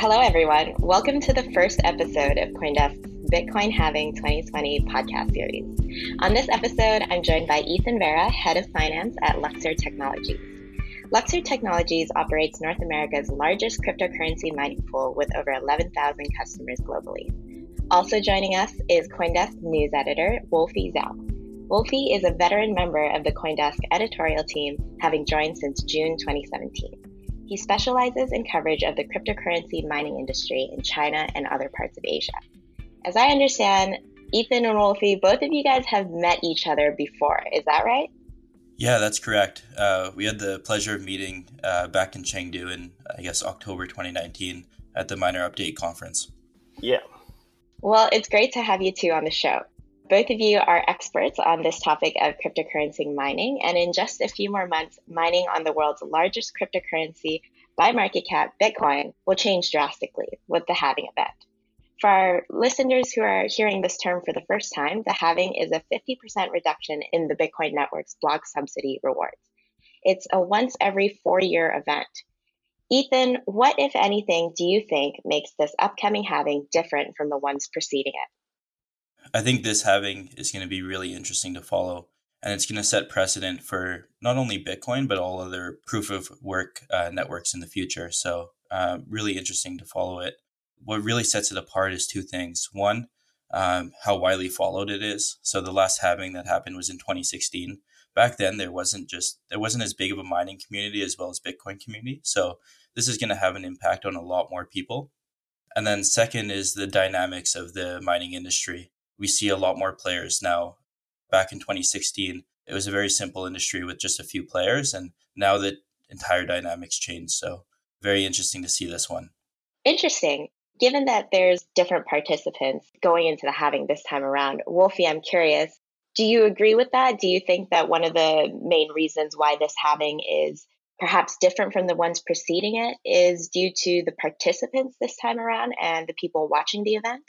Hello, everyone. Welcome to the first episode of Coindesk's Bitcoin Halving 2020 podcast series. On this episode, I'm joined by Ethan Vera, Head of Finance at Luxor Technologies. Luxor Technologies operates North America's largest cryptocurrency mining pool with over 11,000 customers globally. Also joining us is Coindesk news editor Wolfie Zhao. Wolfie is a veteran member of the Coindesk editorial team, having joined since June 2017. He specializes in coverage of the cryptocurrency mining industry in China and other parts of Asia. As I understand, Ethan and Wolfie, both of you guys have met each other before. Is that right? Yeah, that's correct. Uh, we had the pleasure of meeting uh, back in Chengdu in, I guess, October 2019 at the Miner Update conference. Yeah, well, it's great to have you two on the show. Both of you are experts on this topic of cryptocurrency mining, and in just a few more months, mining on the world's largest cryptocurrency by market cap, Bitcoin, will change drastically with the halving event. For our listeners who are hearing this term for the first time, the halving is a 50% reduction in the Bitcoin network's block subsidy rewards. It's a once every four year event Ethan, what, if anything, do you think makes this upcoming halving different from the ones preceding it? I think this halving is going to be really interesting to follow, and it's going to set precedent for not only Bitcoin, but all other proof of work uh, networks in the future. So, uh, really interesting to follow it. What really sets it apart is two things. One, um, how widely followed it is. So, the last halving that happened was in 2016 back then there wasn't just there wasn't as big of a mining community as well as bitcoin community so this is going to have an impact on a lot more people and then second is the dynamics of the mining industry we see a lot more players now back in 2016 it was a very simple industry with just a few players and now the entire dynamics changed so very interesting to see this one interesting given that there's different participants going into the halving this time around wolfie i'm curious do you agree with that? Do you think that one of the main reasons why this halving is perhaps different from the ones preceding it is due to the participants this time around and the people watching the event?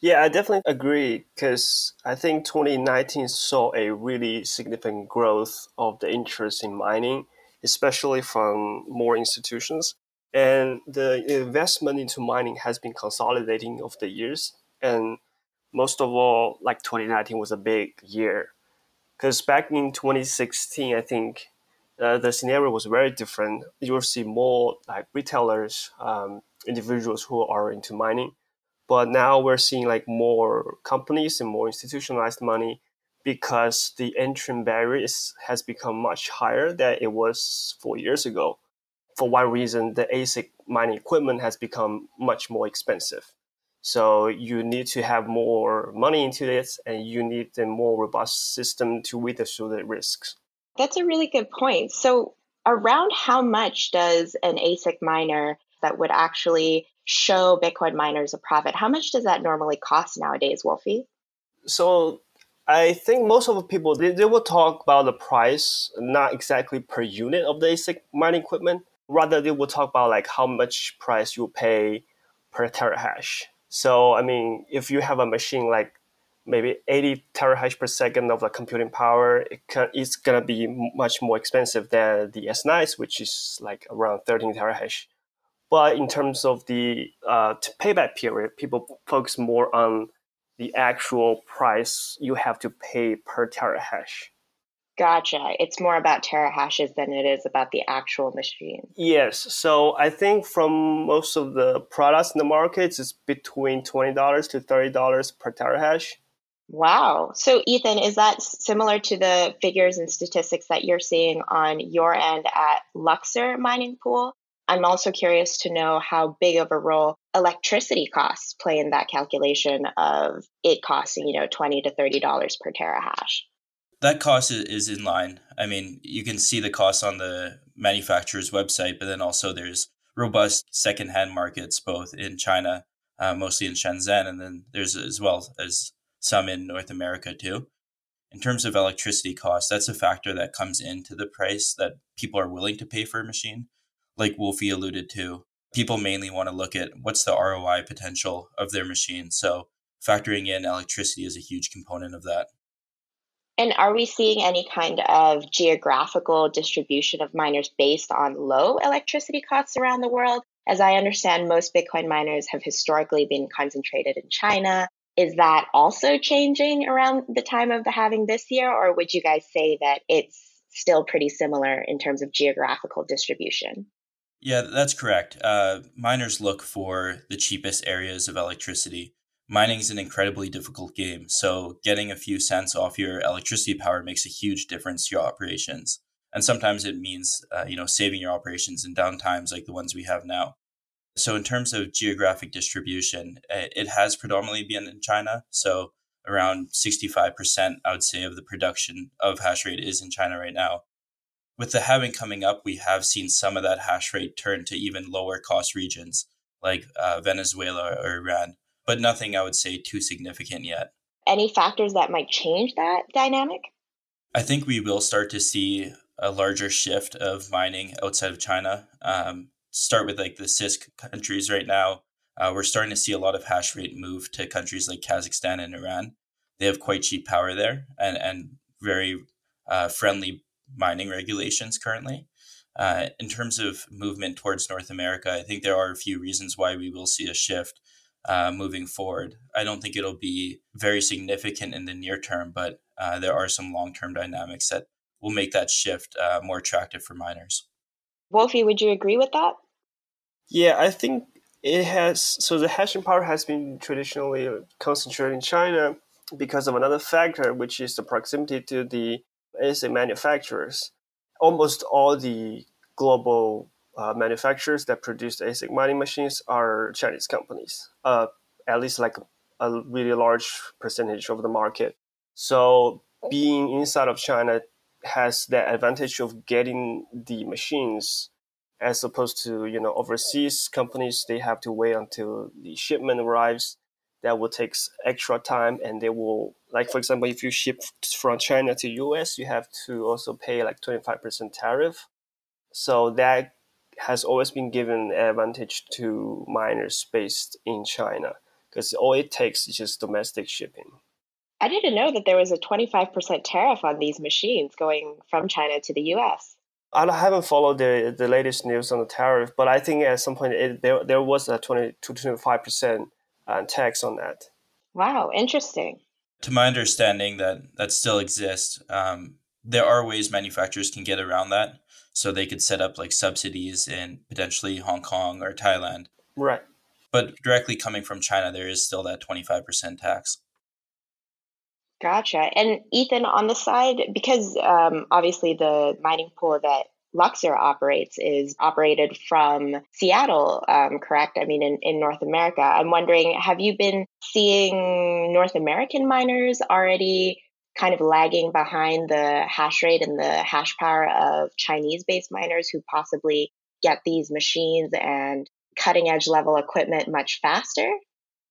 Yeah, I definitely agree because I think 2019 saw a really significant growth of the interest in mining, especially from more institutions. And the investment into mining has been consolidating over the years. And most of all, like 2019 was a big year. Because back in 2016, I think uh, the scenario was very different. You'll see more like retailers, um, individuals who are into mining. But now we're seeing like more companies and more institutionalized money because the entry barrier has become much higher than it was four years ago. For one reason, the ASIC mining equipment has become much more expensive. So you need to have more money into this and you need a more robust system to withstand the risks. That's a really good point. So around how much does an ASIC miner that would actually show Bitcoin miners a profit, how much does that normally cost nowadays, Wolfie? So I think most of the people they, they will talk about the price, not exactly per unit of the ASIC mining equipment. Rather, they will talk about like how much price you pay per terahash. So, I mean, if you have a machine like maybe 80 terahash per second of the computing power, it can, it's to be much more expensive than the S9s, which is like around 13 terahash. But in terms of the uh, payback period, people focus more on the actual price you have to pay per terahash. Gotcha. It's more about terahashes than it is about the actual machine. Yes. So I think from most of the products in the markets, it's between $20 to $30 per terahash. Wow. So, Ethan, is that similar to the figures and statistics that you're seeing on your end at Luxor Mining Pool? I'm also curious to know how big of a role electricity costs play in that calculation of it costing, you know, 20 to $30 per terahash. That cost is in line. I mean, you can see the cost on the manufacturer's website, but then also there's robust secondhand markets both in China, uh, mostly in Shenzhen, and then there's as well as some in North America too. In terms of electricity costs, that's a factor that comes into the price that people are willing to pay for a machine. Like Wolfie alluded to, people mainly want to look at what's the ROI potential of their machine. So factoring in electricity is a huge component of that. And are we seeing any kind of geographical distribution of miners based on low electricity costs around the world? As I understand, most Bitcoin miners have historically been concentrated in China. Is that also changing around the time of the halving this year, or would you guys say that it's still pretty similar in terms of geographical distribution? Yeah, that's correct. Uh, miners look for the cheapest areas of electricity. Mining is an incredibly difficult game, so getting a few cents off your electricity power makes a huge difference to your operations. And sometimes it means, uh, you know, saving your operations in downtimes like the ones we have now. So, in terms of geographic distribution, it has predominantly been in China. So, around 65%, I would say, of the production of hash rate is in China right now. With the halving coming up, we have seen some of that hash rate turn to even lower cost regions like uh, Venezuela or Iran, but nothing I would say too significant yet. Any factors that might change that dynamic? I think we will start to see a larger shift of mining outside of China. Um, start with like the CISC countries right now. Uh, we're starting to see a lot of hash rate move to countries like Kazakhstan and Iran. They have quite cheap power there and, and very uh, friendly mining regulations currently. Uh, in terms of movement towards North America, I think there are a few reasons why we will see a shift uh, moving forward. I don't think it'll be very significant in the near term, but uh, there are some long term dynamics that will make that shift uh, more attractive for miners. Wolfie, would you agree with that? Yeah, I think it has. So the hashing power has been traditionally concentrated in China because of another factor, which is the proximity to the ASIC manufacturers. Almost all the global uh, manufacturers that produce ASIC mining machines are Chinese companies, uh, at least like a really large percentage of the market. So being inside of China has the advantage of getting the machines as opposed to you know overseas companies they have to wait until the shipment arrives that will take extra time and they will like for example if you ship from china to us you have to also pay like 25% tariff. So that has always been given advantage to miners based in china because all it takes is just domestic shipping. I didn't know that there was a 25% tariff on these machines going from china to the us I haven't followed the the latest news on the tariff, but I think at some point it, there there was a 20 to 25 percent uh, tax on that. Wow, interesting. To my understanding, that that still exists. Um, there are ways manufacturers can get around that, so they could set up like subsidies in potentially Hong Kong or Thailand. Right. But directly coming from China, there is still that twenty five percent tax. Gotcha. And Ethan, on the side, because um, obviously the mining pool that Luxor operates is operated from Seattle, um, correct? I mean, in, in North America. I'm wondering, have you been seeing North American miners already kind of lagging behind the hash rate and the hash power of Chinese based miners who possibly get these machines and cutting edge level equipment much faster?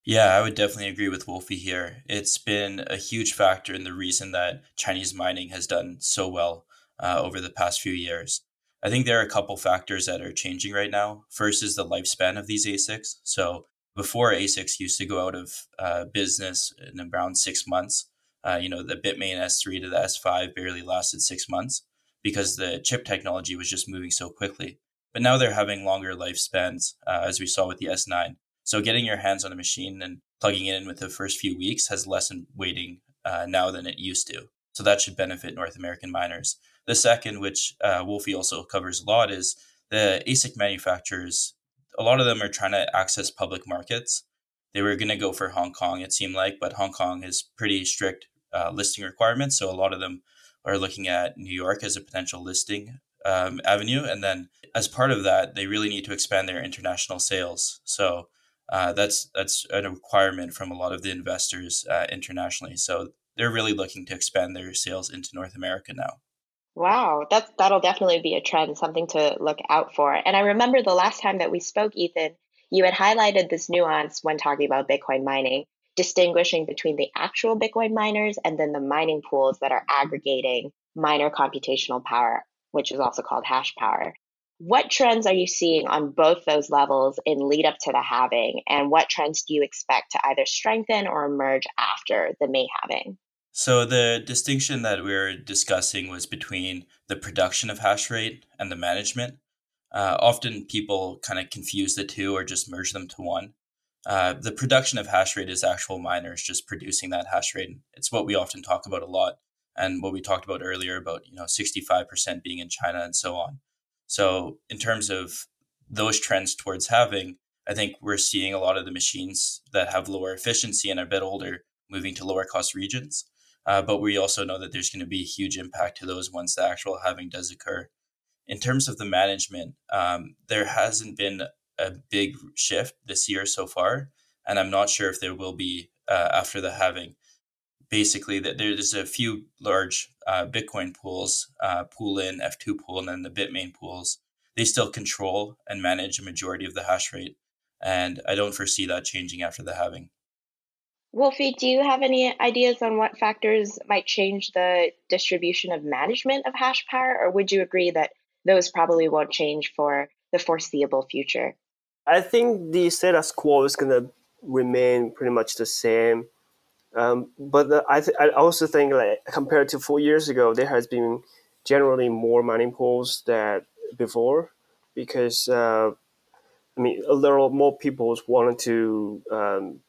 Yeah, I would definitely agree with Wolfie here. It's been a huge factor in the reason that Chinese mining has done so well uh, over the past few years. I think there are a couple factors that are changing right now. First is the lifespan of these ASICs. So before ASICs used to go out of uh, business in around six months, uh, you know, the Bitmain S3 to the S5 barely lasted six months because the chip technology was just moving so quickly. But now they're having longer lifespans, uh, as we saw with the S9. So getting your hands on a machine and plugging it in with the first few weeks has lessened waiting uh, now than it used to. So that should benefit North American miners. The second, which uh, Wolfie also covers a lot, is the ASIC manufacturers. A lot of them are trying to access public markets. They were going to go for Hong Kong, it seemed like, but Hong Kong has pretty strict uh, listing requirements. So a lot of them are looking at New York as a potential listing um, avenue. And then as part of that, they really need to expand their international sales. So uh, that's that's a requirement from a lot of the investors uh, internationally. So they're really looking to expand their sales into North America now. Wow, that's that'll definitely be a trend, something to look out for. And I remember the last time that we spoke, Ethan, you had highlighted this nuance when talking about Bitcoin mining, distinguishing between the actual Bitcoin miners and then the mining pools that are aggregating miner computational power, which is also called hash power. What trends are you seeing on both those levels in lead up to the halving, and what trends do you expect to either strengthen or emerge after the May halving? So the distinction that we are discussing was between the production of hash rate and the management. Uh, often people kind of confuse the two or just merge them to one. Uh, the production of hash rate is actual miners just producing that hash rate. It's what we often talk about a lot, and what we talked about earlier about you know 65% being in China and so on. So, in terms of those trends towards halving, I think we're seeing a lot of the machines that have lower efficiency and are a bit older moving to lower cost regions. Uh, but we also know that there's going to be a huge impact to those once the actual halving does occur. In terms of the management, um, there hasn't been a big shift this year so far, and I'm not sure if there will be uh, after the halving basically that there's a few large uh, Bitcoin pools, uh, Poolin, F2 pool, and then the Bitmain pools. They still control and manage a majority of the hash rate. And I don't foresee that changing after the halving. Wolfie, do you have any ideas on what factors might change the distribution of management of hash power, or would you agree that those probably won't change for the foreseeable future? I think the status quo is going to remain pretty much the same um, but the, I, th- I also think like compared to four years ago, there has been generally more mining pools than before because uh, I mean a little more people wanted to um,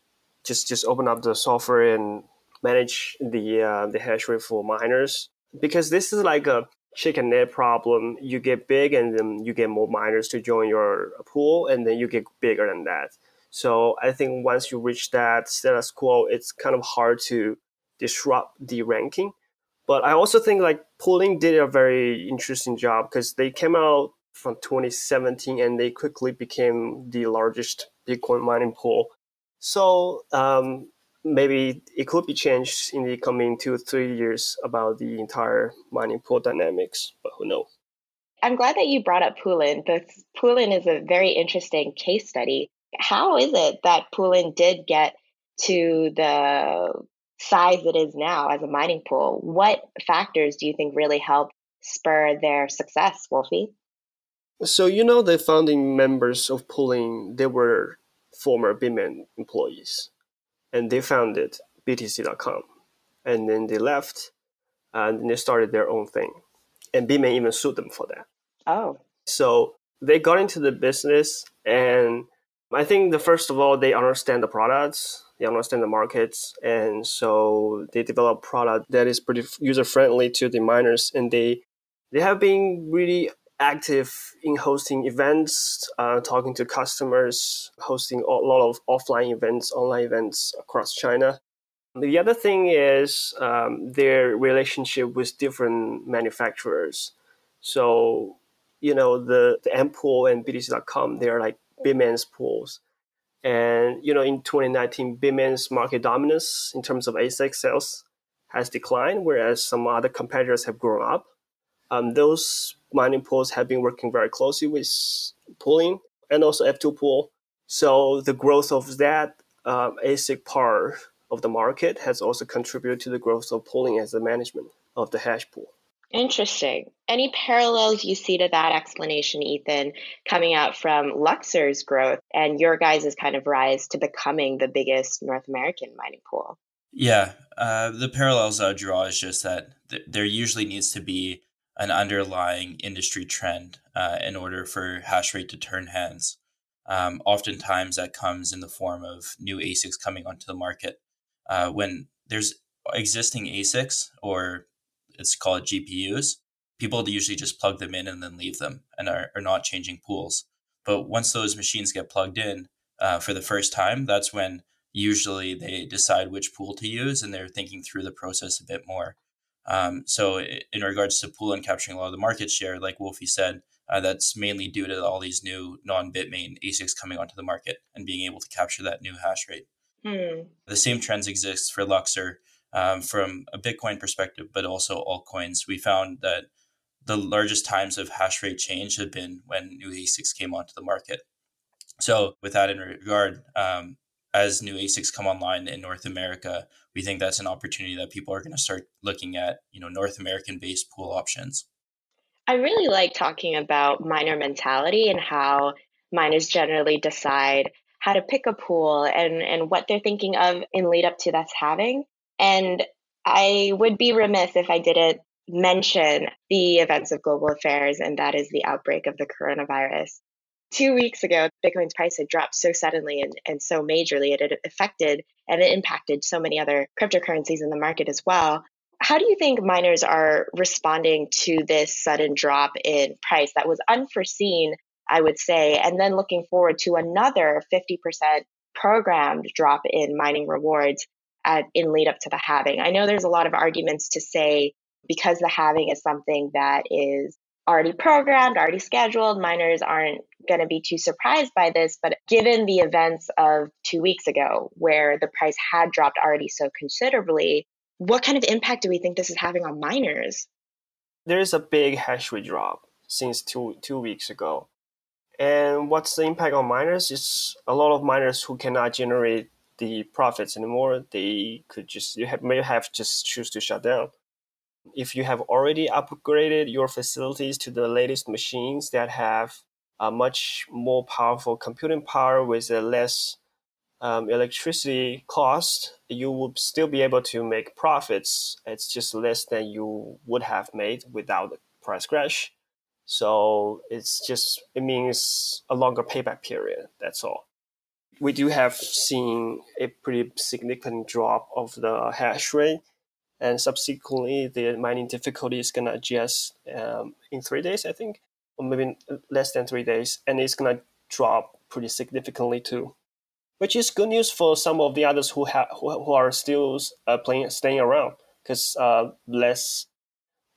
just just open up the software and manage the uh, the hash rate for miners because this is like a chicken egg problem. You get big and then you get more miners to join your pool, and then you get bigger than that. So I think once you reach that status quo, it's kind of hard to disrupt the ranking. But I also think like Poolin did a very interesting job because they came out from 2017 and they quickly became the largest Bitcoin mining pool. So um, maybe it could be changed in the coming two or three years about the entire mining pool dynamics, but who knows? I'm glad that you brought up Poolin. This Poolin is a very interesting case study how is it that Poolin did get to the size it is now as a mining pool? What factors do you think really helped spur their success, Wolfie? So you know the founding members of Poolin, they were former Bitmain employees, and they founded BTC.com, and then they left, and they started their own thing, and Bitmain even sued them for that. Oh, so they got into the business and I think the first of all, they understand the products, they understand the markets, and so they develop product that is pretty user friendly to the miners, and they they have been really active in hosting events, uh, talking to customers, hosting a lot of offline events, online events across China. The other thing is um, their relationship with different manufacturers. So, you know, the, the Antpool and BTC.com, they're like Bitmain's pools. And you know, in 2019, Bitmain's market dominance in terms of ASIC sales has declined, whereas some other competitors have grown up. Um, those mining pools have been working very closely with Poolin and also F2 pool. So the growth of that um, ASIC part of the market has also contributed to the growth of Poolin as the management of the hash pool. Interesting. Any parallels you see to that explanation, Ethan, coming out from Luxor's growth and your guys' kind of rise to becoming the biggest North American mining pool? Yeah, uh, the parallels I draw is just that th- there usually needs to be an underlying industry trend uh, in order for hash rate to turn hands. Um, oftentimes, that comes in the form of new ASICs coming onto the market. Uh, when there's existing ASICs or it's called GPUs. People usually just plug them in and then leave them and are, are not changing pools. But once those machines get plugged in uh, for the first time, that's when usually they decide which pool to use and they're thinking through the process a bit more. Um, so, in regards to Poolin capturing a lot of the market share, like Wolfie said, uh, that's mainly due to all these new non Bitmain ASICs coming onto the market and being able to capture that new hash rate. Hmm. The same trends exist for Luxor um, from a Bitcoin perspective, but also altcoins. We found that the largest times of hash rate change have been when new ASICs came onto the market. So, with that in regard, um, as new ASICs come online in North America, we think that's an opportunity that people are going to start looking at, you know, North American based pool options. I really like talking about miner mentality and how miners generally decide how to pick a pool and, and what they're thinking of in lead up to that's halving. And I would be remiss if I didn't mention the events of global affairs, and that is the outbreak of the coronavirus. Two weeks ago, Bitcoin's price had dropped so suddenly and, and so majorly, it had affected and it impacted so many other cryptocurrencies in the market as well. How do you think miners are responding to this sudden drop in price that was unforeseen, I would say, and then looking forward to another 50% programmed drop in mining rewards at, in lead up to the halving? I know there's a lot of arguments to say because the halving is something that is already programmed, already scheduled, miners aren't going to be too surprised by this. But given the events of two weeks ago, where the price had dropped already so considerably, what kind of impact do we think this is having on miners? There is a big hash rate drop since two two weeks ago. And what's the impact on miners? Is a lot of miners who cannot generate the profits anymore. They could just you have, may have just choose to shut down. If you have already upgraded your facilities to the latest machines that have a much more powerful computing power with a less um, electricity cost, you would still be able to make profits. It's just less than you would have made without the price crash. So it's just it means a longer payback period. That's all. We do have seen a pretty significant drop of the hash rate, and subsequently the mining difficulty is gonna adjust um, in three days, I think, maybe less than three days, and it's gonna drop pretty significantly too which is good news for some of the others who have who, who are still uh, playing staying around because uh, less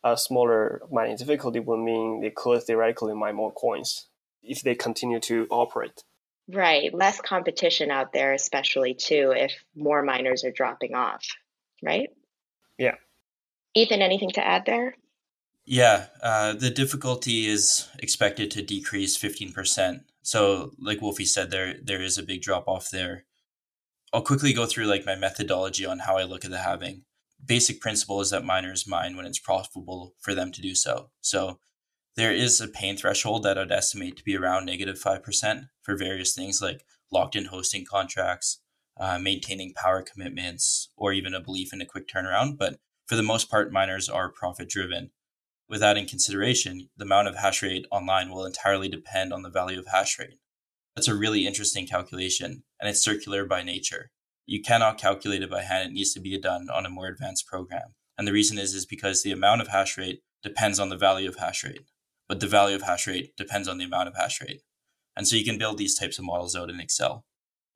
uh, smaller mining difficulty would mean they could theoretically mine more coins if they continue to operate. Right, less competition out there, especially too if more miners are dropping off. Right. Yeah. Ethan, anything to add there? Yeah, uh, the difficulty is expected to decrease 15% so, like Wolfie said, there there is a big drop off there. I'll quickly go through like my methodology on how I look at the halving. Basic principle is that miners mine when it's profitable for them to do so. So there is a pain threshold that I'd estimate to be around negative five percent for various things like locked in hosting contracts, uh, maintaining power commitments, or even a belief in a quick turnaround. But for the most part, miners are profit driven. With that in consideration, the amount of hash rate online will entirely depend on the value of hash rate. That's a really interesting calculation, and it's circular by nature. You cannot calculate it by hand, it needs to be done on a more advanced program. And the reason is, is because the amount of hash rate depends on the value of hash rate, but the value of hash rate depends on the amount of hash rate. And so you can build these types of models out in Excel.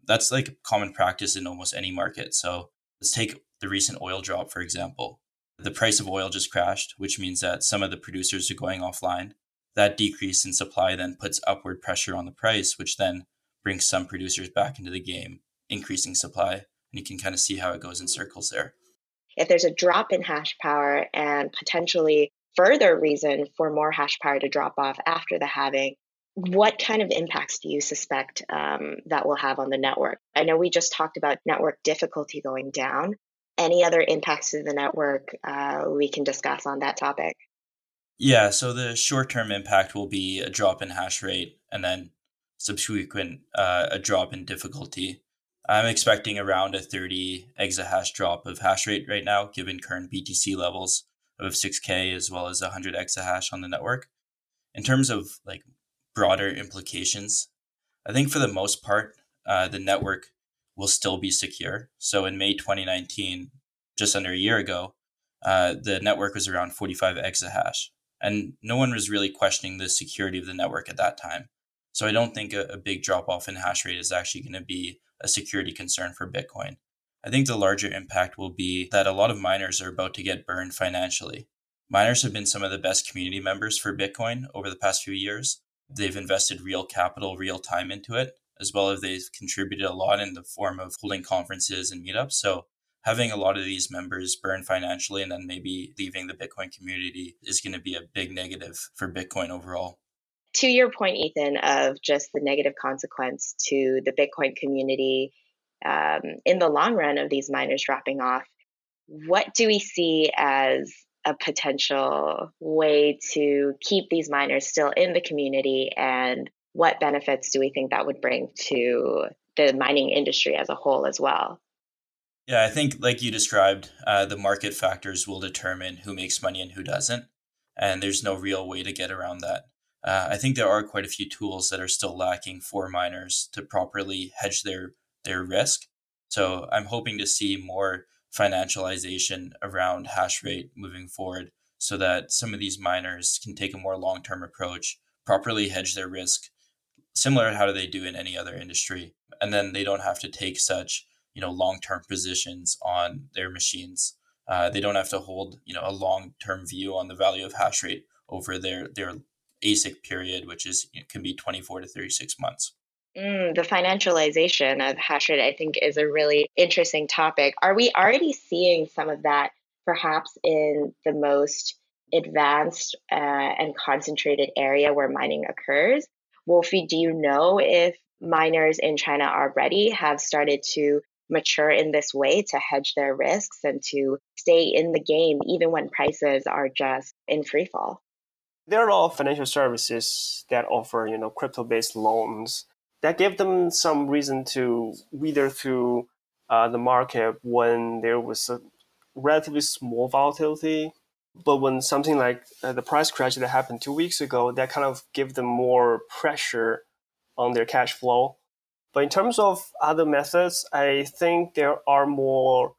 That's like common practice in almost any market. So let's take the recent oil drop, for example. The price of oil just crashed, which means that some of the producers are going offline. That decrease in supply then puts upward pressure on the price, which then brings some producers back into the game, increasing supply. And you can kind of see how it goes in circles there. If there's a drop in hash power and potentially further reason for more hash power to drop off after the halving, what kind of impacts do you suspect um, that will have on the network? I know we just talked about network difficulty going down, any other impacts to the network uh, we can discuss on that topic? Yeah, so the short term impact will be a drop in hash rate and then subsequent uh, a drop in difficulty. I'm expecting around a 30 exahash drop of hash rate right now, given current BTC levels of 6K as well as 100 exahash on the network. In terms of like broader implications, I think for the most part, uh, the network will still be secure. So in May 2019, just under a year ago, uh, the network was around 45 exahash. And no one was really questioning the security of the network at that time. So I don't think a, a big drop off in hash rate is actually going to be a security concern for Bitcoin. I think the larger impact will be that a lot of miners are about to get burned financially. Miners have been some of the best community members for Bitcoin over the past few years. They've invested real capital, real time into it, as well as they've contributed a lot in the form of holding conferences and meetups. So having a lot of these members burn financially and then maybe leaving the Bitcoin community is going to be a big negative for Bitcoin overall. To your point, Ethan, of just the negative consequence to the Bitcoin community um, in the long run of these miners dropping off, what do we see as a potential way to keep these miners still in the community and what benefits do we think that would bring to the mining industry as a whole as well? Yeah, I think, like you described, uh, the market factors will determine who makes money and who doesn't. And there's no real way to get around that. Uh, I think there are quite a few tools that are still lacking for miners to properly hedge their, their risk. So I'm hoping to see more financialization around hash rate moving forward so that some of these miners can take a more long term approach, properly hedge their risk, similar to how do they do in any other industry. And then they don't have to take such you know long term positions on their machines. Uh, they don't have to hold you know a long term view on the value of hash rate over their their ASIC period, which is you know, can be 24 to 36 months. Mm, the financialization of hash rate, I think, is a really interesting topic. Are we already seeing some of that perhaps in the most advanced uh, and concentrated area where mining occurs? Wolfie, do you know if miners in China already have started to mature in this way to hedge their risks and to stay in the game even when prices are just in free fall? There are a lot of financial services that offer, you know, crypto-based loans that give them some reason to wither through uh, the market when there was a relatively small volatility. But when something like uh, the price crash that happened two weeks ago, that kind of give them more pressure on their cash flow. But in terms of other methods, I think there are more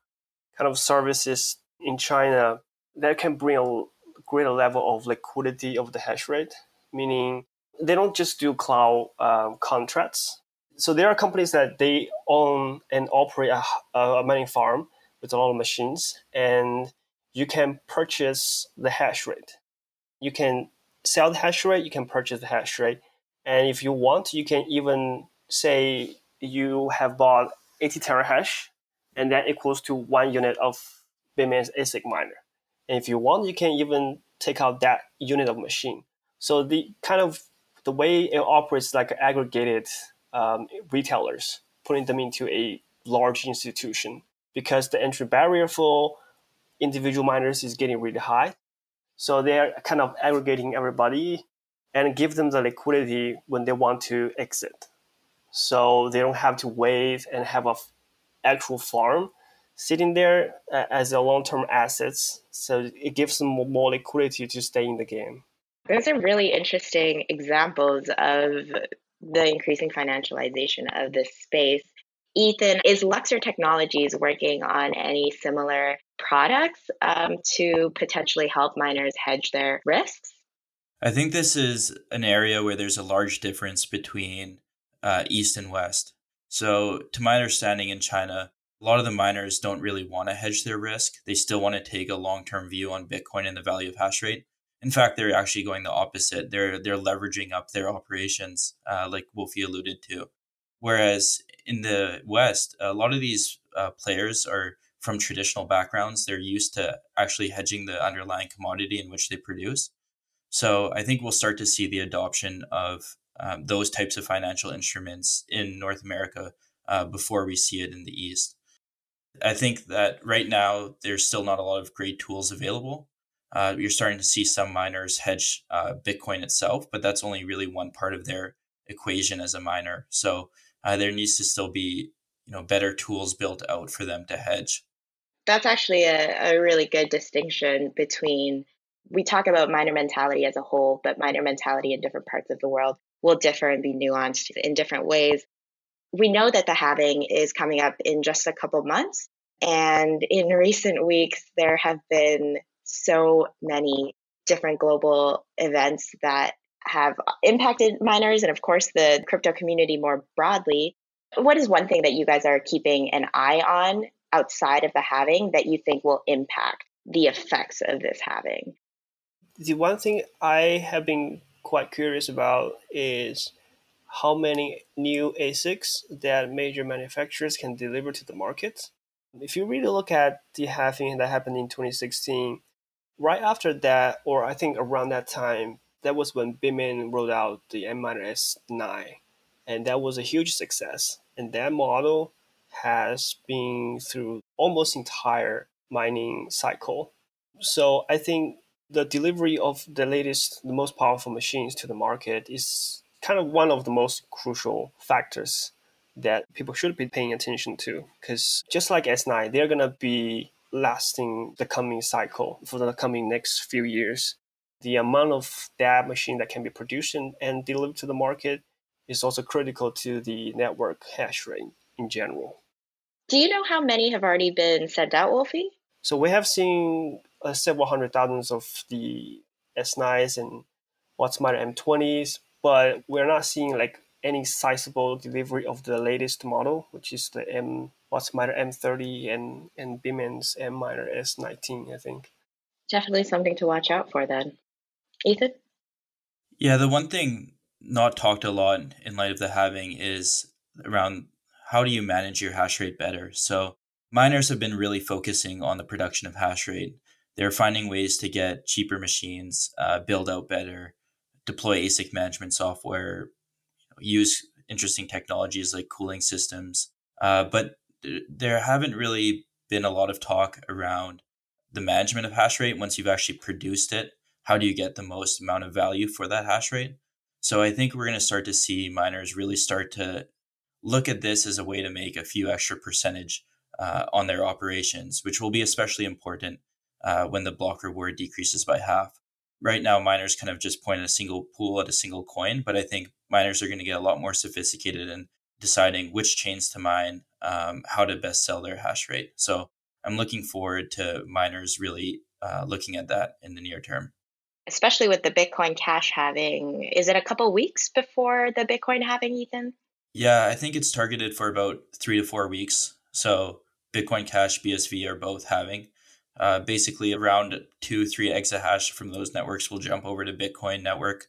kind of services in China that can bring a greater level of liquidity of the hash rate, meaning they don't just do cloud um, contracts. So there are companies that they own and operate a, a mining farm with a lot of machines, and you can purchase the hash rate. You can sell the hash rate, you can purchase the hash rate, and if you want, you can even say you have bought 80 terahash, and that equals to one unit of Bitmain's ASIC miner. And if you want, you can even take out that unit of machine. So the kind of the way it operates like aggregated um, retailers, putting them into a large institution because the entry barrier for individual miners is getting really high. So they're kind of aggregating everybody and give them the liquidity when they want to exit. So they don't have to wait and have a actual farm sitting there uh, as a long-term assets. So it gives them more liquidity to stay in the game. Those are really interesting examples of the increasing financialization of this space. Ethan, is Luxor Technologies working on any similar products um, to potentially help miners hedge their risks? I think this is an area where there's a large difference between uh, East and West. So, to my understanding, in China, a lot of the miners don't really want to hedge their risk. They still want to take a long term view on Bitcoin and the value of hash rate. In fact, they're actually going the opposite. They're they're leveraging up their operations, uh, like Wolfie alluded to. Whereas in the West, a lot of these uh, players are from traditional backgrounds. They're used to actually hedging the underlying commodity in which they produce. So I think we'll start to see the adoption of um, those types of financial instruments in North America uh, before we see it in the East. I think that right now there's still not a lot of great tools available uh, you're starting to see some miners hedge uh, Bitcoin itself, but that's only really one part of their equation as a miner. So uh, there needs to still be you know better tools built out for them to hedge. That's actually a, a really good distinction between we talk about miner mentality as a whole, but miner mentality in different parts of the world will differ and be nuanced in different ways. We know that the halving is coming up in just a couple months. And in recent weeks, there have been so many different global events that have impacted miners and, of course, the crypto community more broadly. What is one thing that you guys are keeping an eye on outside of the halving that you think will impact the effects of this halving? The one thing I have been quite curious about is how many new ASICs that major manufacturers can deliver to the market. If you really look at the halving that happened in 2016, right after that, or I think around that time, that was when Bitmain rolled out the M S9, and that was a huge success. And that model has been through almost entire mining cycle. So I think the delivery of the latest, the most powerful machines to the market is kind of one of the most crucial factors that people should be paying attention to. Because just like S9, they're going to be lasting the coming cycle for the coming next few years. The amount of that machine that can be produced and delivered to the market is also critical to the network hash rate in general. Do you know how many have already been sent out, Wolfie? So we have seen uh, several hundred thousands of the S9s and Whatsminer M20s, but we're not seeing like any sizable delivery of the latest model, which is the M what's Whatsminer M30 and and Bitmain's Antminer S19, I think. Definitely something to watch out for then. Ethan? Yeah, the one thing not talked a lot in light of the halving is around how do you manage your hash rate better? So miners have been really focusing on the production of hash rate. They're finding ways to get cheaper machines, uh, build out better, deploy ASIC management software, use interesting technologies like cooling systems. Uh, but th- there haven't really been a lot of talk around the management of hash rate once you've actually produced it. How do you get the most amount of value for that hash rate? So I think we're going to start to see miners really start to look at this as a way to make a few extra percentage uh, on their operations, which will be especially important uh, when the block reward decreases by half. Right now, miners kind of just point a single pool at a single coin, but I think miners are going to get a lot more sophisticated in deciding which chains to mine, um, how to best sell their hash rate. So I'm looking forward to miners really uh, looking at that in the near term. Especially with the Bitcoin Cash halving, is it a couple weeks before the Bitcoin halving, Ethan? Yeah, I think it's targeted for about three to four weeks. So Bitcoin Cash, BSV are both halving. Uh, basically, around two, three exahash from those networks will jump over to Bitcoin network,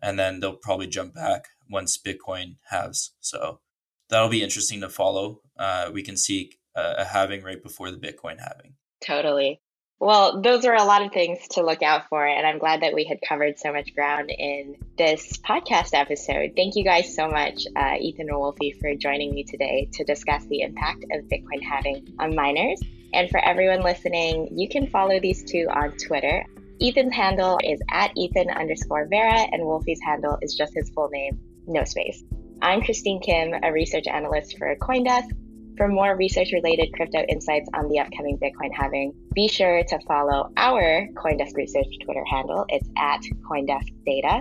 and then they'll probably jump back once Bitcoin halves. So that'll be interesting to follow. Uh, we can see a, a halving right before the Bitcoin halving. Totally. Well, those are a lot of things to look out for, and I'm glad that we had covered so much ground in this podcast episode. Thank you guys so much, uh, Ethan and Wolfie, for joining me today to discuss the impact of Bitcoin halving on miners. And for everyone listening, you can follow these two on Twitter. Ethan's handle is at Ethan underscore Vera, and Wolfie's handle is just his full name, no space. I'm Christine Kim, a research analyst for Coindesk. For more research related crypto insights on the upcoming Bitcoin halving, be sure to follow our Coindesk Research Twitter handle. It's at Coindesk Data.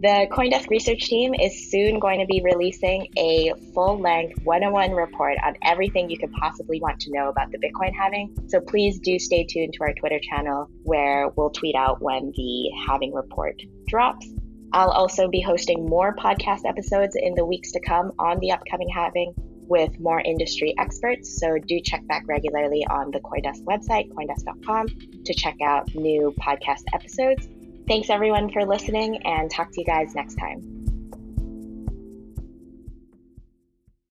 The Coindesk research team is soon going to be releasing a full length 101 report on everything you could possibly want to know about the Bitcoin halving. So please do stay tuned to our Twitter channel where we'll tweet out when the halving report drops. I'll also be hosting more podcast episodes in the weeks to come on the upcoming halving with more industry experts. So do check back regularly on the Coindesk website, coindesk.com, to check out new podcast episodes. Thanks everyone for listening and talk to you guys next time.